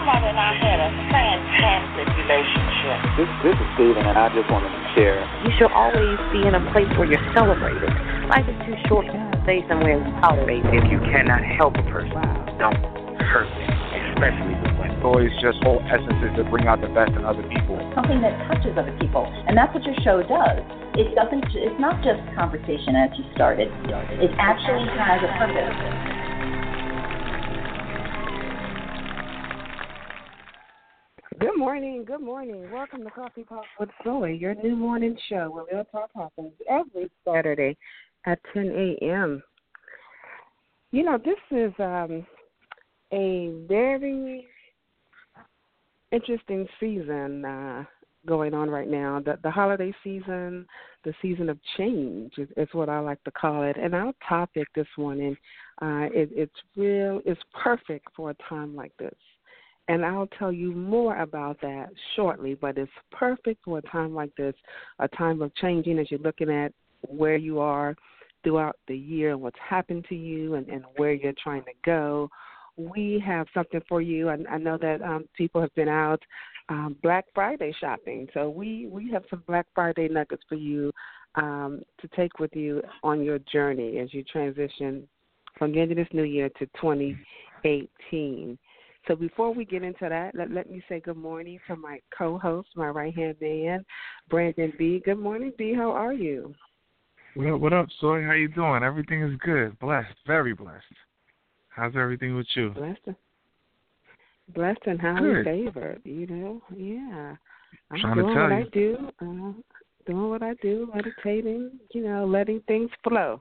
My mother and I had a fantastic relationship. This, this is Steven, and I just wanted to share. You should always be in a place where you're celebrated. Life is too short to stay somewhere and tolerate. If you cannot help a person, don't hurt them, especially with women. Always just whole essence is to bring out the best in other people. Something that touches other people, and that's what your show does. It doesn't. It's not just conversation as you started. It actually has a purpose. Morning, good morning. Welcome to Coffee Talk with Soy, your new morning show where real talk happens every Saturday at 10 a.m. You know, this is um, a very interesting season uh, going on right now. The, the holiday season, the season of change is, is what I like to call it. And our topic this morning, uh, it, it's real, it's perfect for a time like this and I'll tell you more about that shortly. But it's perfect for a time like this, a time of changing as you're looking at where you are throughout the year and what's happened to you and, and where you're trying to go. We have something for you. I, I know that um, people have been out um, Black Friday shopping, so we we have some Black Friday nuggets for you um, to take with you on your journey as you transition from the end of this new year to 2018. So before we get into that, let, let me say good morning to my co-host, my right-hand man, Brandon B. Good morning, B. How are you? What up, what up, Soy? How you doing? Everything is good. Blessed, very blessed. How's everything with you? Blessed. Blessed and highly favored, you know. Yeah. I'm trying doing to tell what you. I do. Uh, doing what I do, meditating, you know, letting things flow.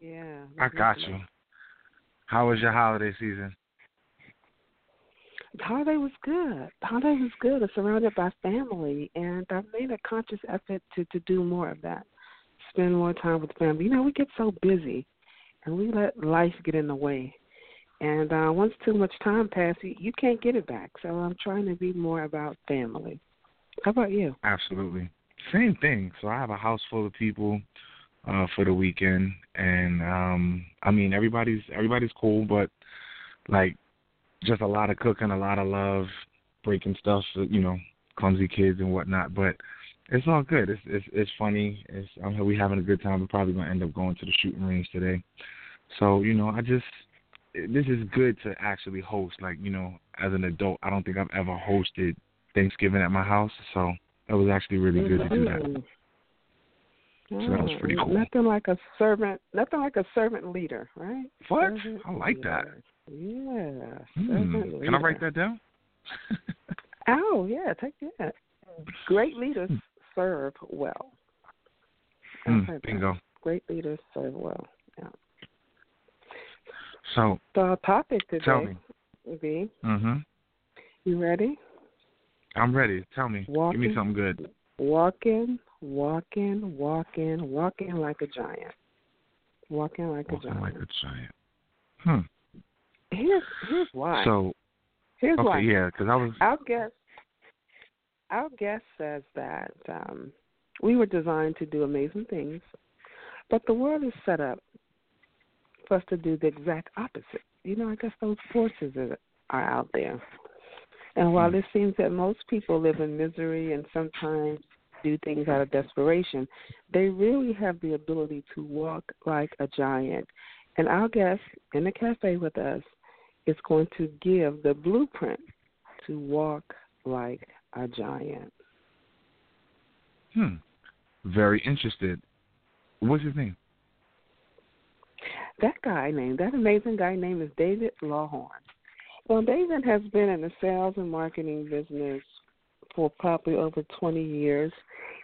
Yeah. I got you. How was your holiday season? Holiday was good. The holiday was good. It's surrounded by family, and I've made a conscious effort to to do more of that. Spend more time with family. You know, we get so busy, and we let life get in the way. And uh, once too much time passes, you can't get it back. So I'm trying to be more about family. How about you? Absolutely. Same thing. So I have a house full of people uh for the weekend and um I mean everybody's everybody's cool but like just a lot of cooking, a lot of love, breaking stuff, you know, clumsy kids and whatnot. But it's all good. It's it's it's funny. It's I'm we having a good time. We're probably gonna end up going to the shooting range today. So you know, I just this is good to actually host. Like you know, as an adult, I don't think I've ever hosted Thanksgiving at my house. So it was actually really good to do that. Mhm. So that was pretty Ah, cool. Nothing like a servant. Nothing like a servant leader, right? What? Servant I like that. Yeah. Hmm. Can I write that down? Oh yeah, take that. Great leaders serve well. Hmm, that. bingo. Great leaders serve well. Yeah. So the topic today, tell me. B, Mhm. you ready? I'm ready. Tell me. Give me something good. Walking, walking, walking, walking like a giant. Walking like a giant. Walking like a giant. Hmm. Here's here's why. So here's okay, why. yeah, because I was Our guest, our guest says that um, we were designed to do amazing things, but the world is set up for us to do the exact opposite. You know, I guess those forces are, are out there. And while it seems that most people live in misery and sometimes do things out of desperation, they really have the ability to walk like a giant. And our guest in the cafe with us is going to give the blueprint to walk like a giant. hmm very interested. What's his name? That guy named that amazing guy name is David Lawhorne. Well, David has been in the sales and marketing business for probably over 20 years.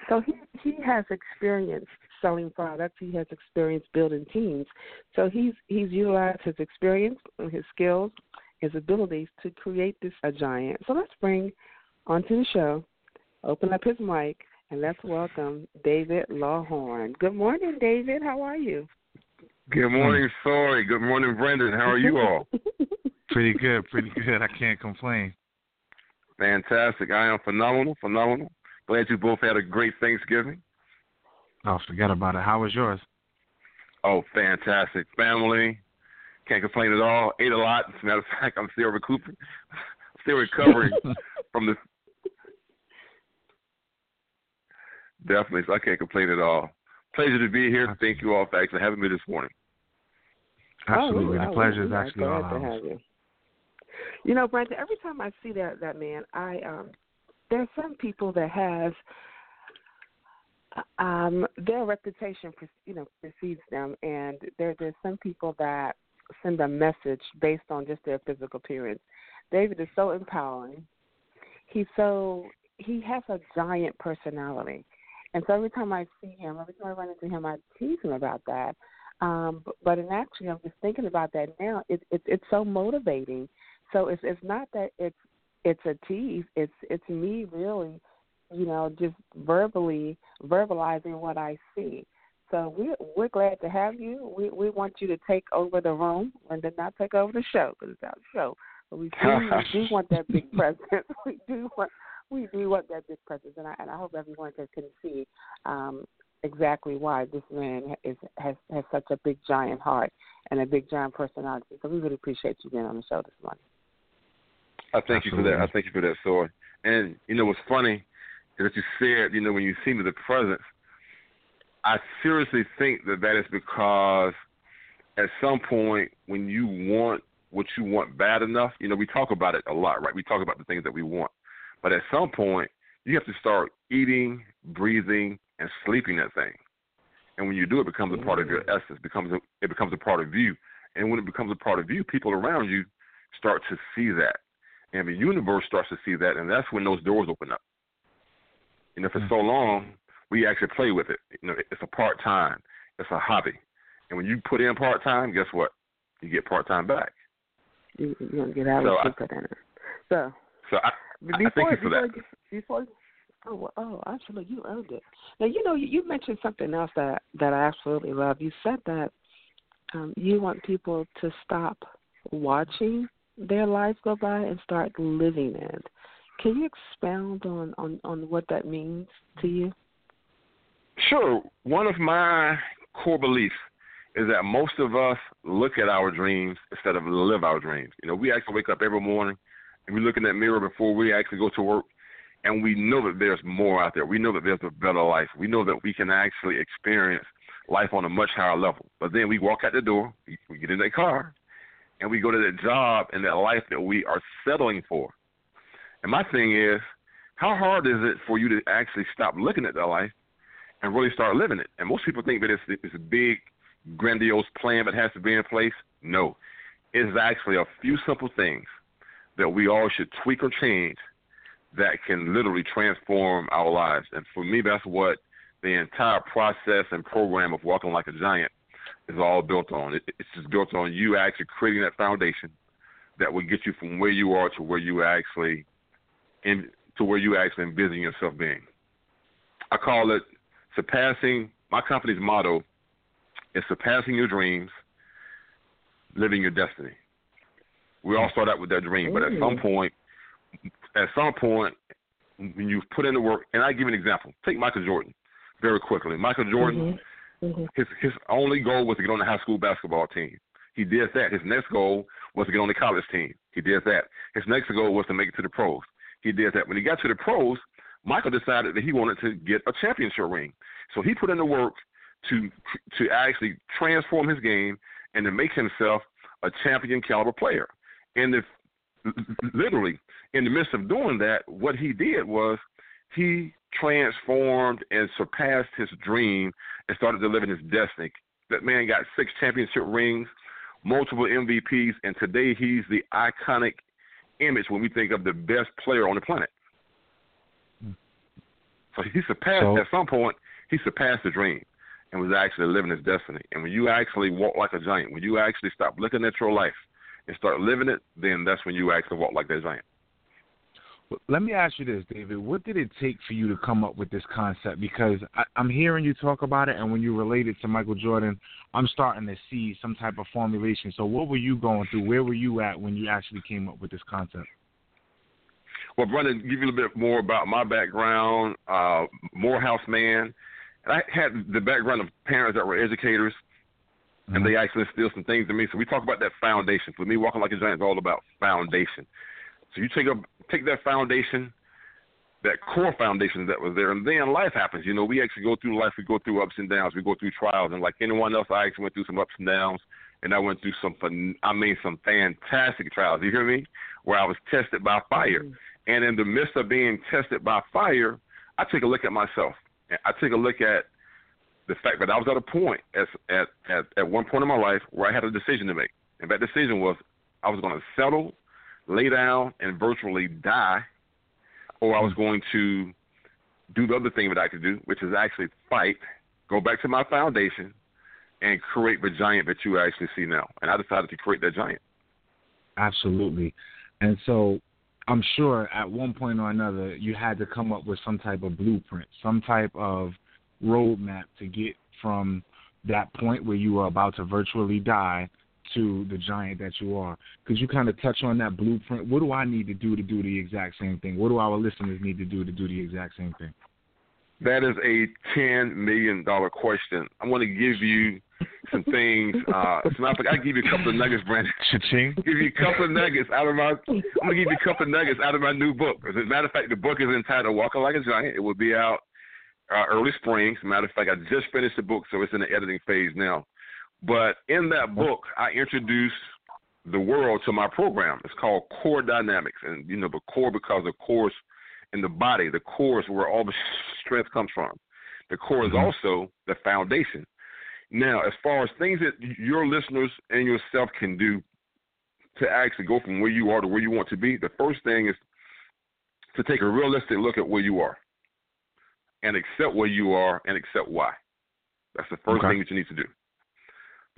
So he he has experience selling products. He has experience building teams. So he's he's utilized his experience and his skills his abilities to create this a giant. So let's bring onto the show, open up his mic, and let's welcome David Lawhorne. Good morning, David. How are you? Good morning, Sorry. Good morning, Brandon. How are you all? pretty good, pretty good. I can't complain. Fantastic. I am phenomenal, phenomenal. Glad you both had a great Thanksgiving. Oh, forget about it. How was yours? Oh, fantastic. Family. Can't complain at all. Ate a lot. As a matter of fact, I'm still recuperating, still recovering from the. Definitely, so I can't complain at all. Pleasure to be here. Thank you all thanks for having me this morning. Absolutely, oh, the pleasure is actually all to have you. You know, Brandon. Every time I see that that man, I um, there's some people that has um their reputation you know precedes them and there there's some people that send a message based on just their physical appearance. David is so empowering. He's so he has a giant personality. And so every time i see him every time i run into him i tease him about that. Um but, but in actually i'm just thinking about that now. It, it it's so motivating. So it's it's not that it's it's a tease. It's it's me really you know, just verbally verbalizing what I see. So we're we're glad to have you. We we want you to take over the room and then not take over the show because it's our show. But we do we do want that big presence. We do want we do want that big presence, and I and I hope everyone can, can see um, exactly why this man is has has such a big giant heart and a big giant personality. So we really appreciate you being on the show this morning. I thank Absolutely. you for that. I thank you for that, Sword. And you know what's funny that you said, you know, when you see me the presence, I seriously think that that is because at some point when you want what you want bad enough, you know, we talk about it a lot, right? We talk about the things that we want. But at some point, you have to start eating, breathing, and sleeping that thing. And when you do, it becomes a part of your essence. becomes a, it becomes a part of you. And when it becomes a part of you, people around you start to see that, and the universe starts to see that, and that's when those doors open up. You know, for so long, we actually play with it. You know, it's a part time, it's a hobby, and when you put in part time, guess what? You get part time back. You, you don't get out so what you put in it. So, so I, before, I thank you for before, that. Before, oh, oh, absolutely, you earned it. Now, you know, you, you mentioned something else that that I absolutely love. You said that um, you want people to stop watching their life go by and start living it. Can you expound on, on, on what that means to you? Sure. One of my core beliefs is that most of us look at our dreams instead of live our dreams. You know, we actually wake up every morning and we look in that mirror before we actually go to work and we know that there's more out there. We know that there's a better life. We know that we can actually experience life on a much higher level. But then we walk out the door, we get in that car, and we go to that job and that life that we are settling for. And my thing is, how hard is it for you to actually stop looking at that life and really start living it? And most people think that it's, it's a big, grandiose plan that has to be in place. No, it's actually a few simple things that we all should tweak or change that can literally transform our lives. And for me, that's what the entire process and program of walking like a giant is all built on. It, it's just built on you actually creating that foundation that will get you from where you are to where you actually in, to where you actually envision yourself being. I call it surpassing. My company's motto is surpassing your dreams, living your destiny. We all start out with that dream, but at some point, at some point, when you've put in the work, and I give you an example. Take Michael Jordan, very quickly. Michael Jordan, mm-hmm. Mm-hmm. his his only goal was to get on the high school basketball team. He did that. His next goal was to get on the college team. He did that. His next goal was to make it to the pros he did that. When he got to the pros, Michael decided that he wanted to get a championship ring. So he put in the work to to actually transform his game and to make himself a champion caliber player. And if literally in the midst of doing that, what he did was he transformed and surpassed his dream and started to live in his destiny. That man got six championship rings, multiple MVPs, and today he's the iconic image when we think of the best player on the planet. Hmm. So he surpassed so, at some point. He surpassed the dream and was actually living his destiny. And when you actually walk like a giant, when you actually stop looking at your life and start living it, then that's when you actually walk like that giant. Let me ask you this, David. What did it take for you to come up with this concept? Because I, I'm hearing you talk about it, and when you relate it to Michael Jordan, I'm starting to see some type of formulation. So, what were you going through? Where were you at when you actually came up with this concept? Well, Brandon, give you a little bit more about my background. Uh, Morehouse man, and I had the background of parents that were educators, mm-hmm. and they actually instilled some things in me. So we talk about that foundation. For me, walking like a giant is all about foundation. So you take a take that foundation, that core foundation that was there, and then life happens. You know, we actually go through life. We go through ups and downs. We go through trials, and like anyone else, I actually went through some ups and downs, and I went through some, I mean, some fantastic trials. You hear me? Where I was tested by fire, mm-hmm. and in the midst of being tested by fire, I take a look at myself. And I take a look at the fact that I was at a point as, at, at at one point in my life where I had a decision to make, and that decision was I was going to settle lay down and virtually die, or I was hmm. going to do the other thing that I could do, which is actually fight, go back to my foundation, and create the giant that you actually see now. And I decided to create that giant. Absolutely. And so I'm sure at one point or another you had to come up with some type of blueprint, some type of roadmap to get from that point where you were about to virtually die to the giant that you are. Could you kind of touch on that blueprint? What do I need to do to do the exact same thing? What do our listeners need to do to do the exact same thing? That is a ten million dollar question. I want to give you some things. Uh, so I give you a couple of nuggets, Brandon. Cha-ching. Give you a couple of nuggets out of my. I'm gonna give you a couple of nuggets out of my new book. As a matter of fact, the book is entitled "Walking Like a Giant." It will be out uh, early spring. As a matter of fact, I just finished the book, so it's in the editing phase now. But in that book, I introduced the world to my program. It's called Core Dynamics, and you know the core because the core in the body. The core is where all the strength comes from. The core is mm-hmm. also the foundation. Now, as far as things that your listeners and yourself can do to actually go from where you are to where you want to be, the first thing is to take a realistic look at where you are and accept where you are and accept why. That's the first okay. thing that you need to do.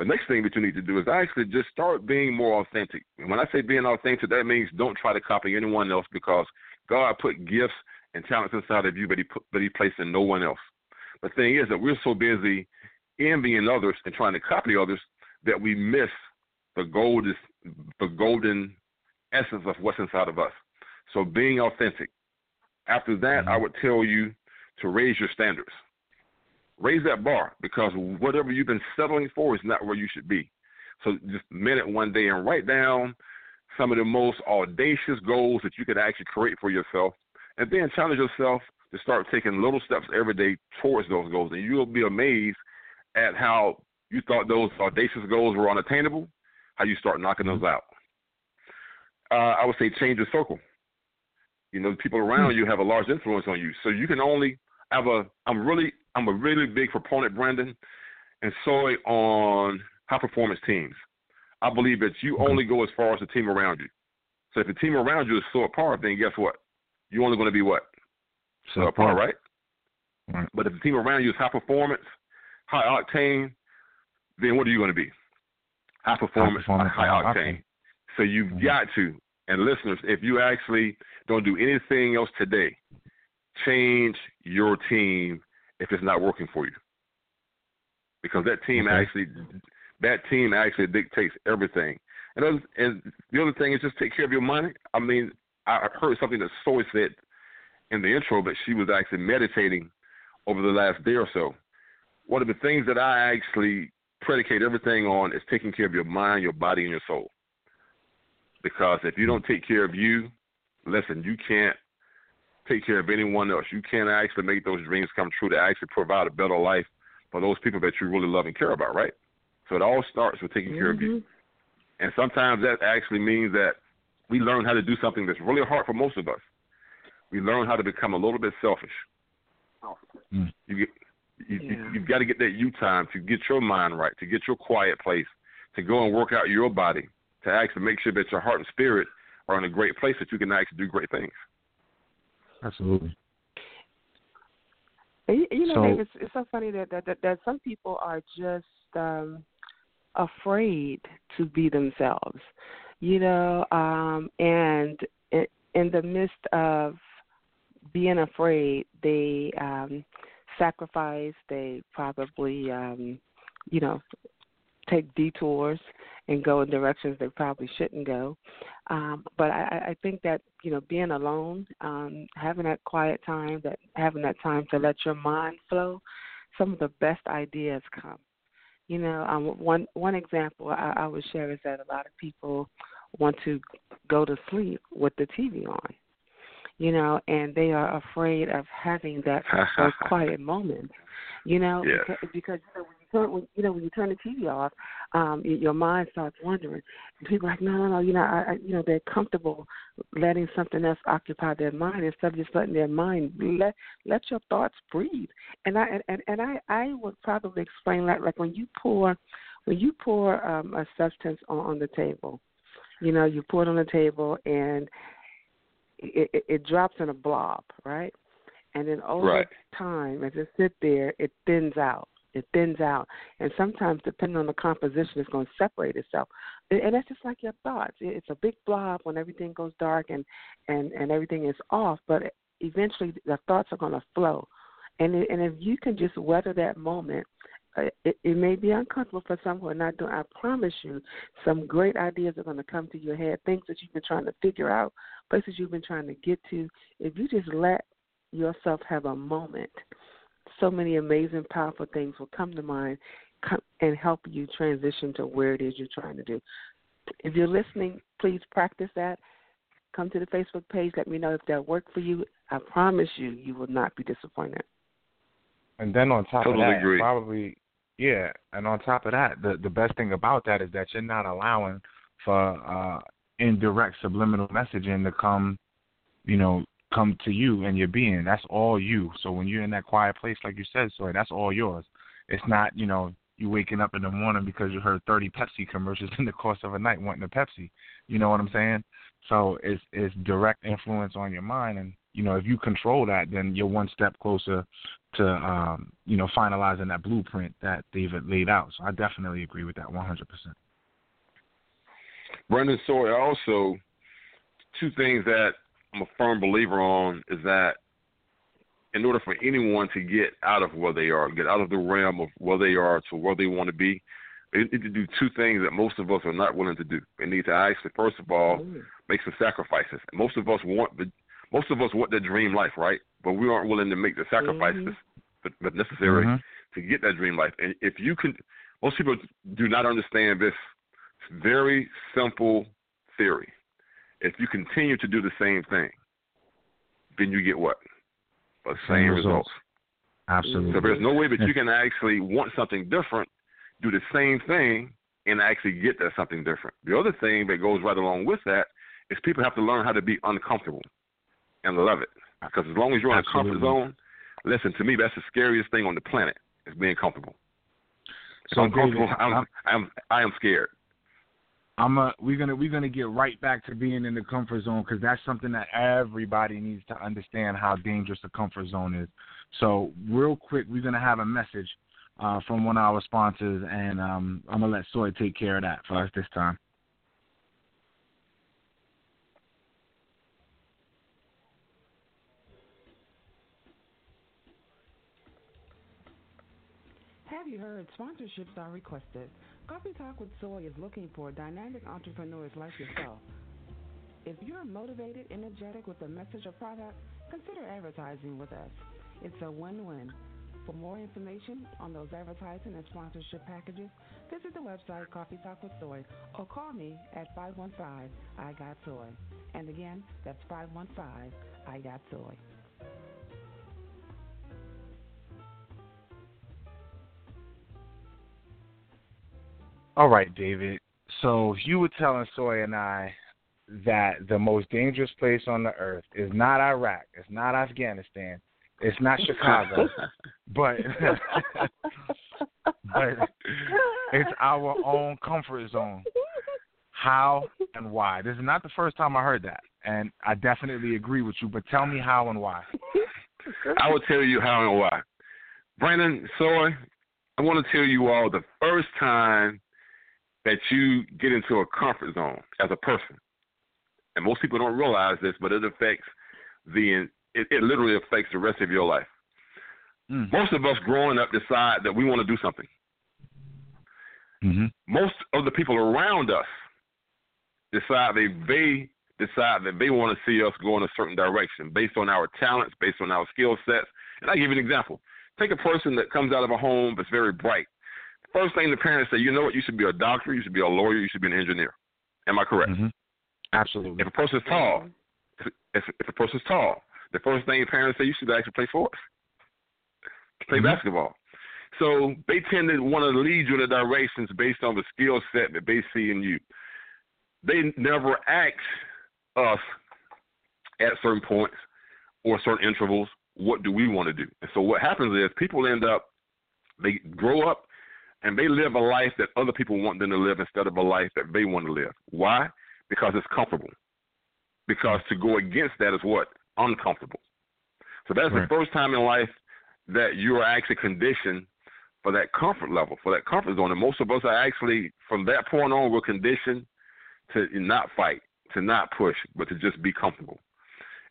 The next thing that you need to do is actually just start being more authentic. And when I say being authentic, that means don't try to copy anyone else because God put gifts and talents inside of you, but He put, but He placed in no one else. The thing is that we're so busy envying others and trying to copy others that we miss the golden the golden essence of what's inside of us. So being authentic. After that, mm-hmm. I would tell you to raise your standards raise that bar because whatever you've been settling for is not where you should be. So just minute one day and write down some of the most audacious goals that you could actually create for yourself, and then challenge yourself to start taking little steps every day towards those goals. And you'll be amazed at how you thought those audacious goals were unattainable, how you start knocking those out. Uh, I would say change your circle. You know, the people around hmm. you have a large influence on you, so you can only have a. I'm really I'm a really big proponent, Brandon, and soy on high performance teams. I believe that you only go as far as the team around you. So if the team around you is so apart, then guess what? You're only going to be what? So apart, right? right? But if the team around you is high performance, high octane, then what are you going to be? High performance, high, performance, high, high octane. octane. So you've mm-hmm. got to, and listeners, if you actually don't do anything else today, change your team if it's not working for you. Because that team okay. actually that team actually dictates everything. And, other, and the other thing is just take care of your money. I mean, I heard something that Soy said in the intro, but she was actually meditating over the last day or so. One of the things that I actually predicate everything on is taking care of your mind, your body, and your soul. Because if you don't take care of you, listen, you can't take care of anyone else. You can't actually make those dreams come true to actually provide a better life for those people that you really love and care about, right? So it all starts with taking mm-hmm. care of you. Mm-hmm. And sometimes that actually means that we learn how to do something that's really hard for most of us. We learn how to become a little bit selfish. Mm. You get you, yeah. you you've got to get that you time to get your mind right, to get your quiet place, to go and work out your body, to actually make sure that your heart and spirit are in a great place that you can actually do great things. Absolutely. You, you know, so, Dave, it's, it's so funny that, that that that some people are just um afraid to be themselves, you know, um, and in the midst of being afraid, they um, sacrifice. They probably, um, you know, take detours and go in directions they probably shouldn't go. Um, but I, I think that you know, being alone, um, having that quiet time, that having that time to let your mind flow, some of the best ideas come. You know, um, one one example I, I would share is that a lot of people want to go to sleep with the TV on you know, and they are afraid of having that those quiet moments, you know, yes. because, because you know when you know when you turn the TV off, um, your mind starts wandering. And people are like, no, no, no, you know, I, I, you know, they're comfortable letting something else occupy their mind instead of just letting their mind let let your thoughts breathe. And I and and I I would probably explain that like when you pour when you pour um, a substance on, on the table, you know, you pour it on the table and it, it, it drops in a blob, right? And then over right. time, as it sits there, it thins out. It thins out, and sometimes, depending on the composition, it's going to separate itself. And that's just like your thoughts. It's a big blob when everything goes dark and and and everything is off. But eventually, the thoughts are going to flow, and and if you can just weather that moment uh, it, it may be uncomfortable for some who are not doing. I promise you, some great ideas are going to come to your head. Things that you've been trying to figure out, places you've been trying to get to. If you just let yourself have a moment, so many amazing, powerful things will come to mind and help you transition to where it is you're trying to do. If you're listening, please practice that. Come to the Facebook page. Let me know if that worked for you. I promise you, you will not be disappointed. And then on top totally of that, agree. probably yeah, and on top of that, the the best thing about that is that you're not allowing for uh indirect subliminal messaging to come, you know, come to you and your being. That's all you. So when you're in that quiet place, like you said, so that's all yours. It's not, you know, you waking up in the morning because you heard 30 Pepsi commercials in the course of a night wanting a Pepsi. You know what I'm saying? So it's it's direct influence on your mind, and you know if you control that, then you're one step closer to um, you know finalizing that blueprint that David laid out. So I definitely agree with that 100%. Brandon Soy also two things that I'm a firm believer on is that in order for anyone to get out of where they are, get out of the realm of where they are to where they want to be, they need to do two things that most of us are not willing to do. They need to actually, first of all, mm. make some sacrifices. Most of us want the most of us want the dream life, right? But we aren't willing to make the sacrifices mm-hmm. but, necessary mm-hmm. to get that dream life. And if you can, most people do not understand this very simple theory. If you continue to do the same thing, then you get what? The same, same results. results. Absolutely. So there's no way that you can actually want something different, do the same thing, and actually get that something different. The other thing that goes right along with that is people have to learn how to be uncomfortable and love it. Because as long as you're in a comfort zone, listen to me, that's the scariest thing on the planet is being comfortable. So uncomfortable, I'm, I'm, I'm I am scared. I'm a, we're gonna we're gonna get right back to being in the comfort zone because that's something that everybody needs to understand how dangerous the comfort zone is. So real quick, we're gonna have a message uh, from one of our sponsors, and um, I'm gonna let Soy take care of that for us this time. Have you heard sponsorships are requested? Coffee Talk with Soy is looking for dynamic entrepreneurs like yourself. If you're motivated, energetic with a message or product, consider advertising with us. It's a win-win. For more information on those advertising and sponsorship packages, visit the website Coffee Talk with Soy or call me at 515 I Got Soy. And again, that's 515 I Got Soy. All right, David. So you were telling Soy and I that the most dangerous place on the earth is not Iraq, it's not Afghanistan, it's not Chicago, but but it's our own comfort zone. How and why? This is not the first time I heard that, and I definitely agree with you. But tell me how and why. I will tell you how and why. Brandon Soy, I want to tell you all the first time that you get into a comfort zone as a person. And most people don't realize this, but it affects the it, it literally affects the rest of your life. Mm. Most of us growing up decide that we want to do something. Mm-hmm. Most of the people around us decide they they decide that they want to see us go in a certain direction based on our talents, based on our skill sets. And I give you an example. Take a person that comes out of a home that's very bright. First thing the parents say, you know what, you should be a doctor, you should be a lawyer, you should be an engineer. Am I correct? Mm-hmm. Absolutely. If a person's tall, if, if a person's tall, the first thing parents say, you should actually play sports, play mm-hmm. basketball. So they tend to want to lead you in the directions based on the skill set that they see in you. They never ask us at certain points or certain intervals, what do we want to do? And so what happens is people end up, they grow up and they live a life that other people want them to live instead of a life that they want to live. Why? Because it's comfortable. Because to go against that is what? Uncomfortable. So that's right. the first time in life that you are actually conditioned for that comfort level, for that comfort zone. And most of us are actually, from that point on, we're conditioned to not fight, to not push, but to just be comfortable.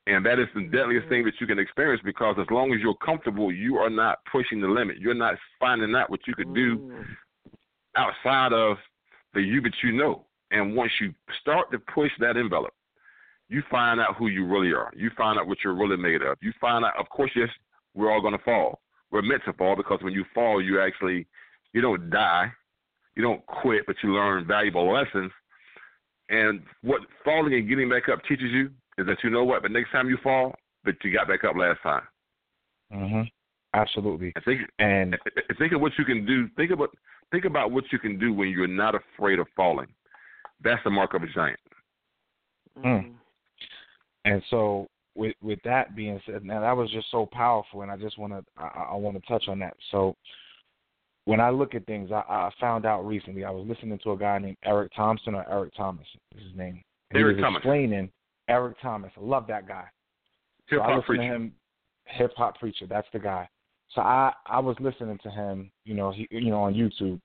And that is the mm-hmm. deadliest thing that you can experience because as long as you're comfortable, you are not pushing the limit. You're not finding out what you could do mm-hmm. outside of the you that you know. And once you start to push that envelope, you find out who you really are. You find out what you're really made of. You find out, of course, yes, we're all going to fall. We're meant to fall because when you fall, you actually, you don't die, you don't quit, but you learn valuable lessons. And what falling and getting back up teaches you is that you know what, the next time you fall, but you got back up last time. Mhm. Absolutely. I think and think of what you can do. Think about think about what you can do when you're not afraid of falling. That's the mark of a giant. Mm. And so with with that being said, now that was just so powerful, and I just want to I, I want to touch on that. So when I look at things, I, I found out recently. I was listening to a guy named Eric Thompson or Eric Thomas, is his name. And Eric he was Thomas. explaining Eric Thomas. I love that guy. Hip hop so preacher. hip hop preacher. That's the guy. So I I was listening to him, you know, he you know on YouTube,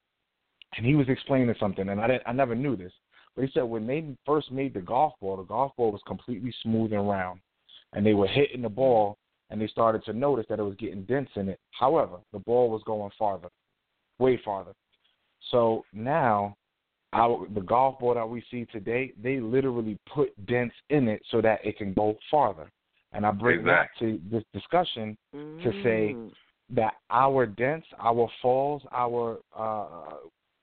and he was explaining something, and I didn't I never knew this, but he said when they first made the golf ball, the golf ball was completely smooth and round, and they were hitting the ball, and they started to notice that it was getting dents in it. However, the ball was going farther, way farther. So now our the golf ball that we see today, they literally put dents in it so that it can go farther. And I bring exactly. that to this discussion mm. to say that our dents, our falls, our uh,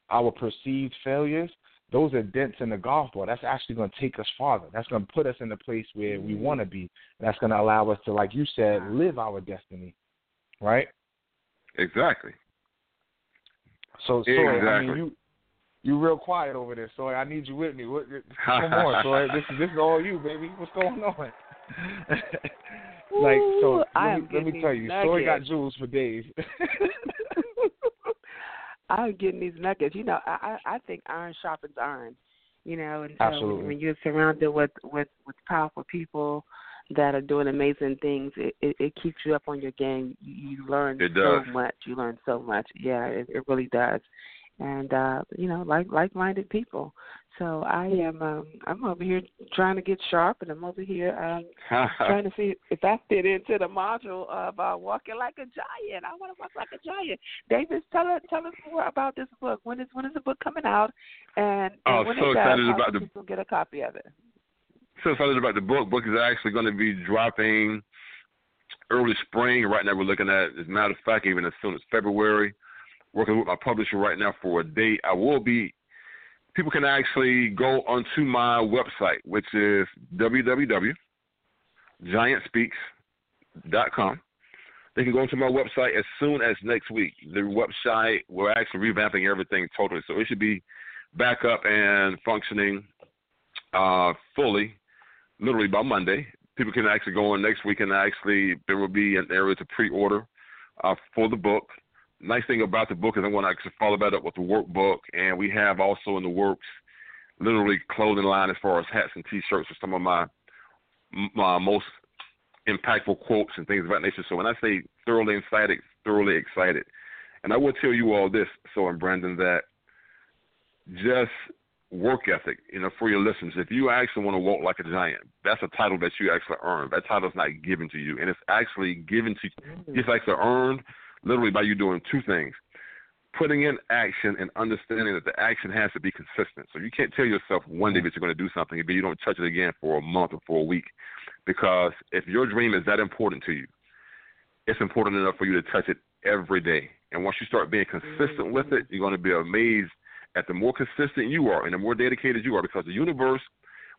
our perceived failures, those are dents in the golf ball. That's actually going to take us farther. That's going to put us in the place where we want to be. That's going to allow us to, like you said, live our destiny. Right? Exactly. So, so exactly. I mean, you you real quiet over there, so I need you with me. What, come on, so this is this is all you, baby. What's going on? like so, I let me, let me tell you, nuggets. Story got jewels for days. I'm getting these nuggets. You know, I I think iron sharpens iron. You know, and uh, so Absolutely. when you're surrounded with with with powerful people that are doing amazing things, it it, it keeps you up on your game. You, you learn It so much. You learn so much. Yeah, it, it really does. And uh, you know, like like-minded people. So I am um I'm over here trying to get sharp, and I'm over here um trying to see if I fit into the module of uh, walking like a giant. I want to walk like a giant. Davis, tell us tell us more about this book. When is when is the book coming out? And, and Oh, when so it excited how about the- people get a copy of it? so excited about the book. Book is actually going to be dropping early spring. Right now, we're looking at, as a matter of fact, even as soon as February. Working with my publisher right now for a date. I will be. People can actually go onto my website, which is www.giantspeaks.com. They can go onto my website as soon as next week. The website, we're actually revamping everything totally, so it should be back up and functioning uh, fully, literally by Monday. People can actually go on next week and actually there will be an area to pre-order uh, for the book. Nice thing about the book is I'm going to follow that up with the workbook, and we have also in the works literally clothing line as far as hats and T-shirts for some of my my most impactful quotes and things of that nature. So when I say thoroughly excited, thoroughly excited, and I will tell you all this, so and Brandon, that just work ethic, you know, for your listeners. If you actually want to walk like a giant, that's a title that you actually earned. That title's not given to you, and it's actually given to you. It's actually earned literally by you doing two things: putting in action and understanding that the action has to be consistent. So you can't tell yourself one day that you're going to do something, but you don't touch it again for a month or for a week, because if your dream is that important to you, it's important enough for you to touch it every day. And once you start being consistent with it, you're going to be amazed at the more consistent you are and the more dedicated you are, because the universe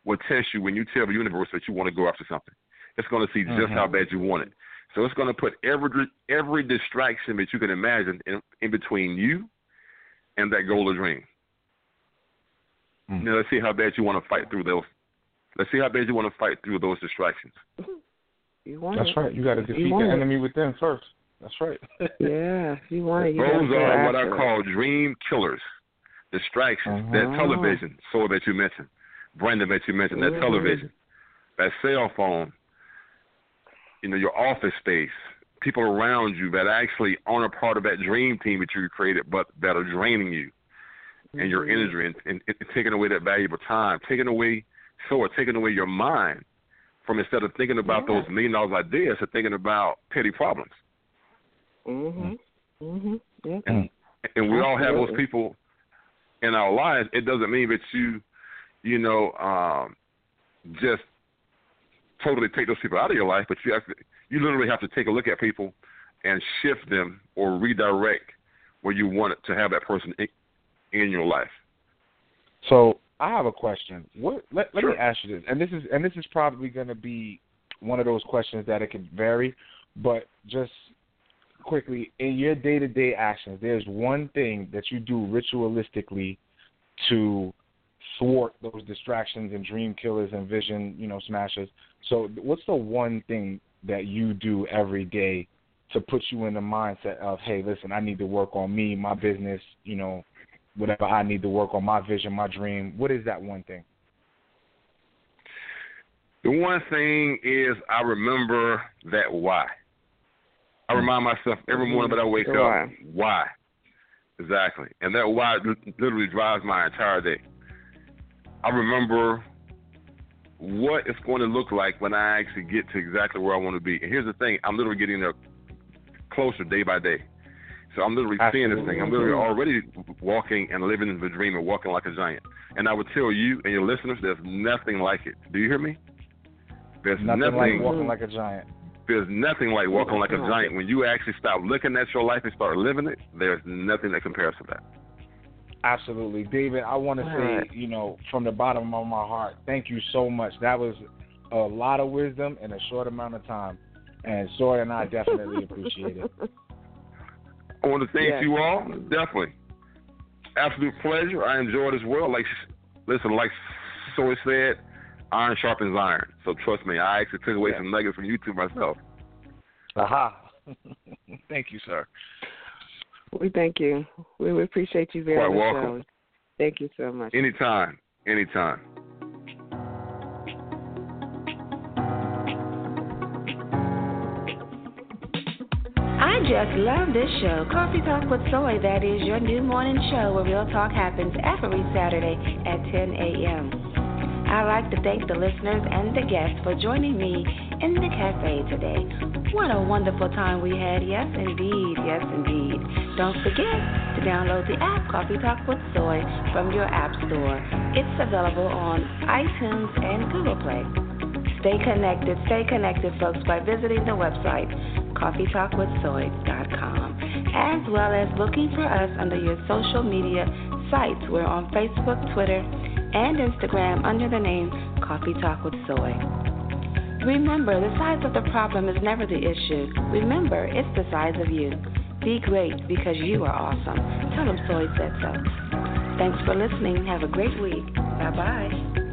will test you when you tell the universe that you want to go after something. It's going to see just mm-hmm. how bad you want it. So it's going to put every every distraction that you can imagine in, in between you and that goal or dream. Mm. Now let's see how bad you want to fight through those. Let's see how bad you want to fight through those distractions. You want That's it. right. You got to defeat the enemy within first. That's right. yeah, you want it. You Those are what I call dream killers distractions. Uh-huh. That television, so that you mentioned, Brandon that you mentioned, that mm-hmm. television, that cell phone, you know, your office space, people around you that actually aren't a part of that dream team that you created, but that are draining you mm-hmm. and your mm-hmm. energy and, and, and taking away that valuable time, taking away, so or taking away your mind from instead of thinking about yeah. those million dollar ideas to thinking about petty problems. Mhm. Mhm. Yeah. And, and we Absolutely. all have those people in our lives, it doesn't mean that you, you know, um, just totally take those people out of your life, but you have to, you literally have to take a look at people and shift them or redirect where you want to have that person in, in your life. So I have a question. What let, let sure. me ask you this, and this is and this is probably going to be one of those questions that it can vary, but just quickly in your day to day actions, there's one thing that you do ritualistically to thwart those distractions and dream killers and vision, you know, smashers. So, what's the one thing that you do every day to put you in the mindset of, hey, listen, I need to work on me, my business, you know, whatever I need to work on, my vision, my dream. What is that one thing? The one thing is I remember that why. I remind myself every morning that I wake why? up why. Exactly. And that why literally drives my entire day. I remember what it's going to look like when I actually get to exactly where I want to be. And here's the thing I'm literally getting there closer day by day. So I'm literally Absolutely. seeing this thing. I'm literally already walking and living in the dream and walking like a giant. And I would tell you and your listeners, there's nothing like it. Do you hear me? There's nothing, nothing like walking like a giant. There's nothing like walking like a giant. When you actually stop looking at your life and start living it, there's nothing that compares to that. Absolutely. David, I want to say, you know, from the bottom of my heart, thank you so much. That was a lot of wisdom in a short amount of time. And Soy and I definitely appreciate it. I want to thank yes. you all. Definitely. Absolute pleasure. I enjoyed as well. Like, listen, like Soy said, iron sharpens iron. So trust me, I actually took away yeah. some nuggets from YouTube myself. Aha. thank you, sir. We thank you. We, we appreciate you very Quite much. welcome. Thank you so much. Anytime. Anytime. I just love this show. Coffee Talk with Soy, that is your new morning show where real talk happens every Saturday at 10 a.m. I'd like to thank the listeners and the guests for joining me in the cafe today. What a wonderful time we had. Yes, indeed. Yes, indeed. Don't forget to download the app Coffee Talk with Soy from your app store. It's available on iTunes and Google Play. Stay connected, stay connected, folks, by visiting the website coffeetalkwithsoy.com, as well as looking for us under your social media sites. We're on Facebook, Twitter, and Instagram under the name Coffee Talk with Soy. Remember, the size of the problem is never the issue. Remember, it's the size of you. Be great because you are awesome. Tell them Soy said so. Thanks for listening. Have a great week. Bye bye.